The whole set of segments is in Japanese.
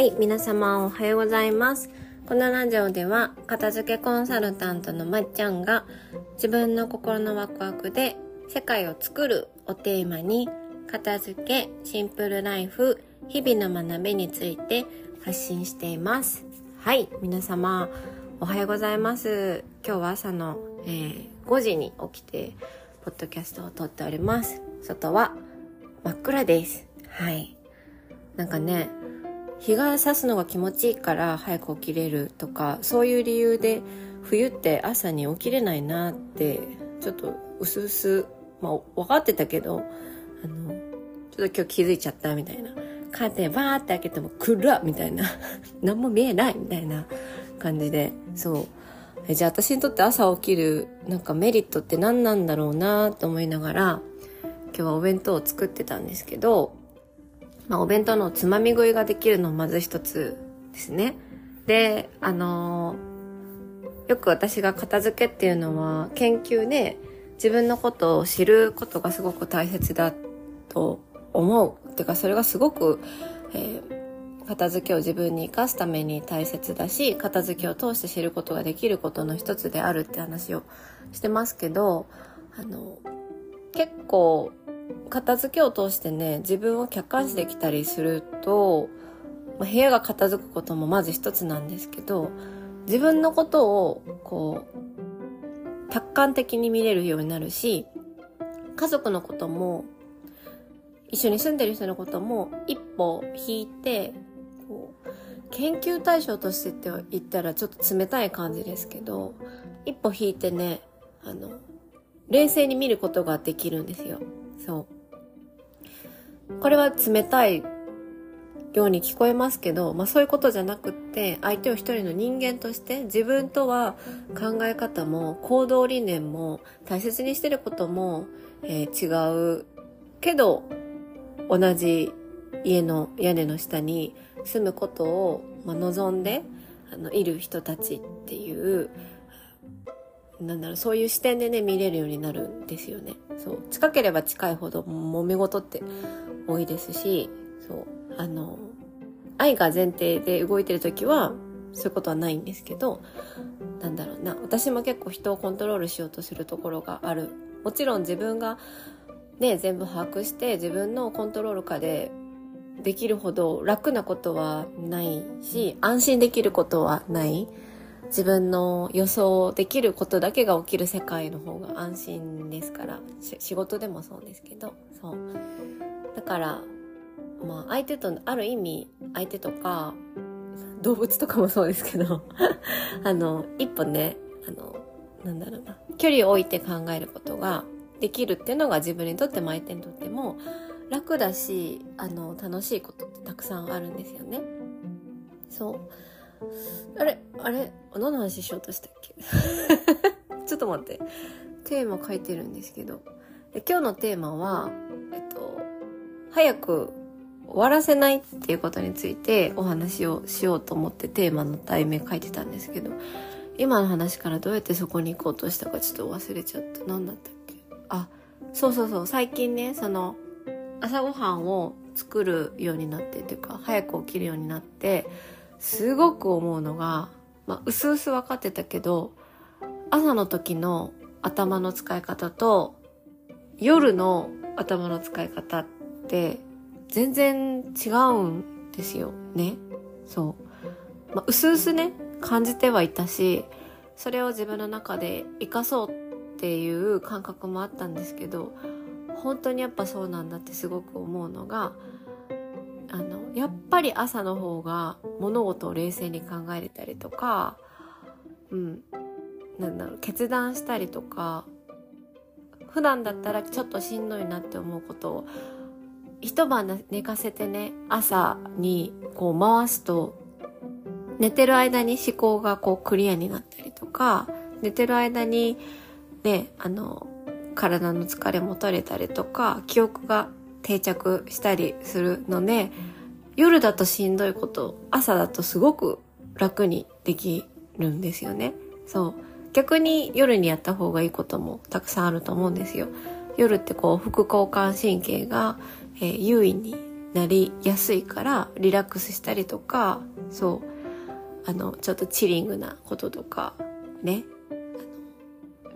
はい、皆様おはようございます。このラジオでは、片付けコンサルタントのまっちゃんが、自分の心のワクワクで世界を作るをテーマに、片付け、シンプルライフ、日々の学びについて発信しています。はい、皆様おはようございます。今日は朝の、えー5時に起きて、ポッドキャストを撮っております。外は真っ暗です。はい。なんかね、日が差すのが気持ちいいから早く起きれるとかそういう理由で冬って朝に起きれないなってちょっと薄々まあ分かってたけどあのちょっと今日気づいちゃったみたいな。カーテンバーって開けても暗っみたいな。何も見えないみたいな感じでそう。えじゃあ私にとって朝起きるなんかメリットって何なんだろうなと思いながら今日はお弁当を作ってたんですけどまあ、お弁当のつまみ食いができるのまず一つですね。で、あのーよく私が片付けっていうのは研究で自分のことを知ることがすごく大切だと思う。てかそれがすごく、えー片付けを自分に生かすために大切だし、片付けを通して知ることができることの一つであるって話をしてますけど、あの、結構片付けを通してね自分を客観視できたりするとま部屋が片付くこともまず一つなんですけど自分のことをこう客観的に見れるようになるし家族のことも一緒に住んでる人のことも一歩引いてこう研究対象としてって言ったらちょっと冷たい感じですけど一歩引いてねあの冷静に見ることができるんですよ。そう。これは冷たいように聞こえますけど、まあそういうことじゃなくって、相手を一人の人間として、自分とは考え方も行動理念も大切にしてることも、えー違うけど、同じ家の屋根の下に住むことを、ま、望んで、あの、いる人たちっていう、なんだろう、そういう視点でね、見れるようになるんですよね。そう。近ければ近いほど揉め事って多いですし、そう。あの、愛が前提で動いてる時は、そういうことはないんですけど、なんだろうな。私も結構人をコントロールしようとするところがある。もちろん自分がね、全部把握して自分のコントロール下でできるほど楽なことはないし、安心できることはない。自分の予想できることだけが起きる世界の方が安心ですから。仕事でもそうですけど。そう。だからまあ相手とある意味相手とか動物とかもそうですけど。あの一歩ねあのなんだろうな。距離を置いて考えることができるっていうのが自分にとっても相手にとっても楽だしあの楽しいことってたくさんあるんですよね。そう。あれあれ何の話しようとしたっけ？ちょっと待って。テーマ書いてるんですけど。今日のテーマは、えっと、早く終わらせないっていうことについてお話をしようと思ってテーマの題名書いてたんですけど、今の話からどうやってそこに行こうとしたかちょっと忘れちゃった。何だったっけ？あ、そうそうそう。最近ね、その、朝ごはんを作るようになってっていうか、早く起きるようになって、すごく思うのが、まあ、うすうす分かってたけど、朝の時の頭の使い方と、夜の頭の使い方って、全然違うんですよね。そう。まあ、うすうすね、感じてはいたし、それを自分の中で活かそうっていう感覚もあったんですけど、本当にやっぱそうなんだってすごく思うのが、あの、やっぱり朝の方が物事を冷静に考えれたりとか、うん、なんだろう、決断したりとか、普段だったらちょっとしんどいなって思うことを、一晩寝かせてね、朝にこう回すと、寝てる間に思考がこうクリアになったりとか、寝てる間にね、あの、体の疲れも取れたりとか、記憶が定着したりするので、夜だとしんどいこと、朝だとすごく楽にできるんですよね。そう。逆に夜にやった方がいいこともたくさんあると思うんですよ。夜ってこう副交感神経が、えー優位になりやすいからリラックスしたりとかそうあのちょっとチリングなこととかね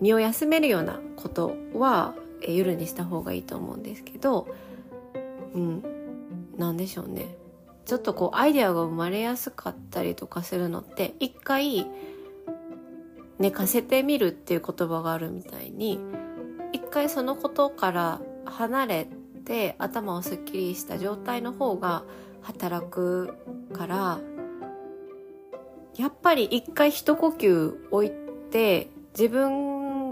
身を休めるようなことは夜にした方がいいと思うんですけどうん。なんでしょうね。ちょっとこうアイデアが生まれやすかったりとかするのって一回寝かせてみるっていう言葉があるみたいに一回そのことから離れて頭をすっきりした状態の方が働くからやっぱり一回一呼吸置いて自分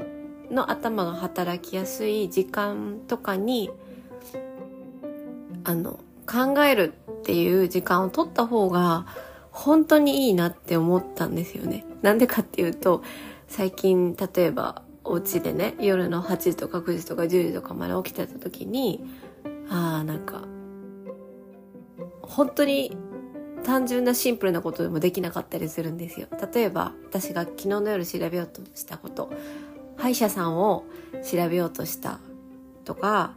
の頭が働きやすい時間とかにあの考えるっていう時間を取った方が本当にいいなって思ったんですよね。なんでかっていうと最近例えばお家でね夜の8時とか9時とか10時とかまで起きてた時にああなんか本当に単純なシンプルなことでもできなかったりするんですよ。例えば私が昨日の夜調べようとしたこと歯医者さんを調べようとしたとか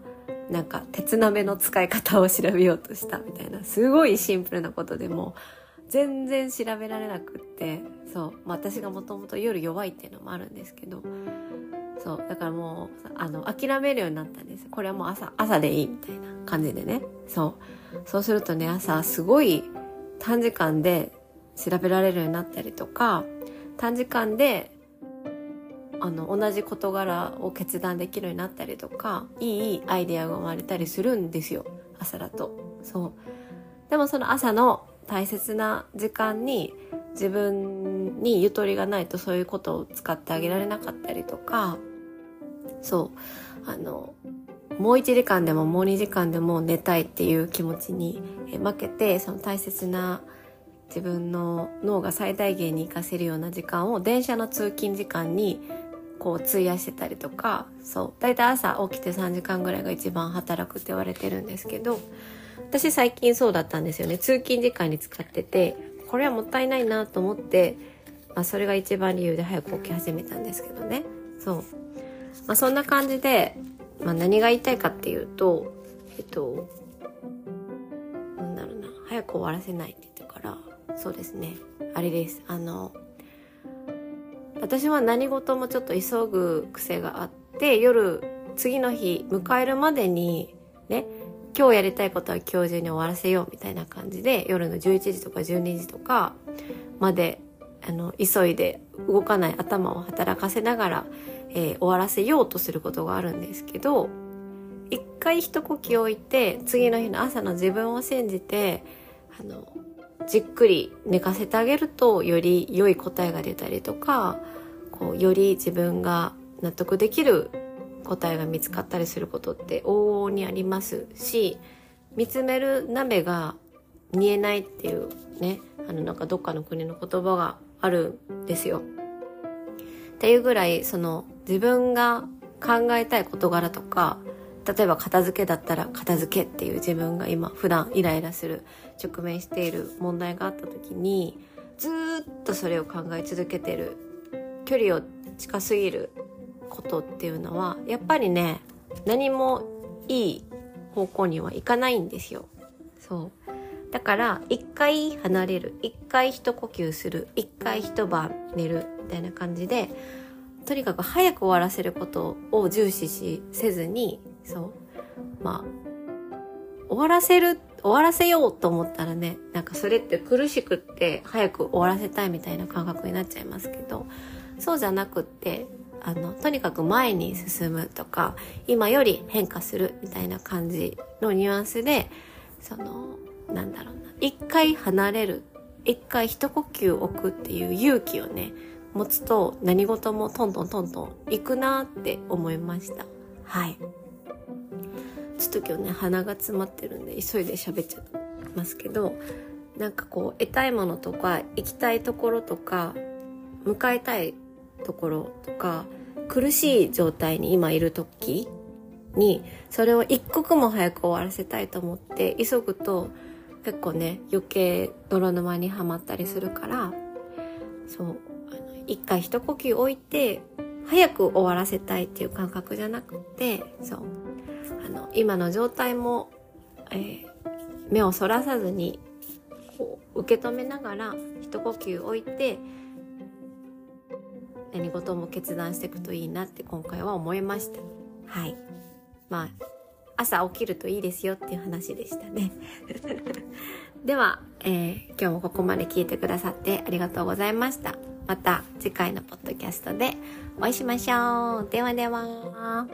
なんか鉄鍋の使い方を調べようとしたみたいな。すごいシンプルなことでも全然調べられなくって。そう、まあ、私がもともと夜弱いっていうのもあるんですけど。そう。だからもうあの諦めるようになったんです。これはもう朝朝でいいみたいな感じでね。そう。そうするとね朝すごい短時間で調べられるようになったりとか短時間であの同じ事柄を決断できるようになったりとかいいアイデアが生まれたりするんですよ朝だと。そう。でもその朝の大切な時間に自分にゆとりがないとそういうことを使ってあげられなかったりとかそう。あのもう1時間でももう2時間でも寝たいっていう気持ちに負けてその大切な自分の脳が最大限に活かせるような時間を電車の通勤時間にこう費やしてたりとかそう大体朝起きて3時間ぐらいが一番働くって言われてるんですけど私最近そうだったんですよね。通勤時間に使っててこれはもったいないなと思って、まあ、それが一番理由で早く起き始めたんですけどね。そう、まあ、そんな感じで、まあ、何が言いたいかっていうとえっとなんだろうな。早く終わらせないって言ってからそうですね。あれです。あの私は何事もちょっと急ぐ癖があって夜次の日迎えるまでにね今日やりたいことは今日中に終わらせようみたいな感じで夜の11時とか12時とかまであの急いで動かない頭を働かせながら、えー、終わらせようとすることがあるんですけど一回一呼吸置いて次の日の朝の自分を信じてあのじっくり寝かせてあげるとより良い答えが出たりとかこうより自分が納得できる答えが見つかったりすることって往々にありますし見つめる鍋が見えないっていうねあのなんかどっかの国の言葉があるんですよ。っていうぐらいその自分が考えたい事柄とか例えば片付けだったら片付けっていう自分が今普段イライラする直面している問題があった時にずっとそれを考え続けてる距離を近すぎることっていうのはやっぱりね何もいい方向にはいかないんですよ。そう。だから一回離れる一回一呼吸する一回一晩寝るみたいな感じでとにかく早く終わらせることを重視しせずにそう。まあ終わらせる終わらせようと思ったらねなんかそれって苦しくって早く終わらせたいみたいな感覚になっちゃいますけどそうじゃなくってあのとにかく前に進むとか今より変化するみたいな感じのニュアンスでそのなんだろうな一回離れる一回一呼吸置くっていう勇気をね持つと何事もトントントントンいくなって思いました。はい。ちょっと今日ね鼻が詰まってるんで急いで喋っちゃってますけどなんかこう得たいものとか行きたいところとか迎えたいところとか苦しい状態に今いる時にそれを一刻も早く終わらせたいと思って急ぐと結構ね余計泥沼にはまったりするからそう一回一呼吸置いて早く終わらせたいっていう感覚じゃなくてそう。あの今の状態も、えー、目をそらさずにこう受け止めながら一呼吸置いて何事も決断していくといいなって今回は思いました。はい。まあ朝起きるといいですよっていう話でしたね。では、えー、今日もここまで聞いてくださってありがとうございました。また次回のポッドキャストでお会いしましょう。ではでは。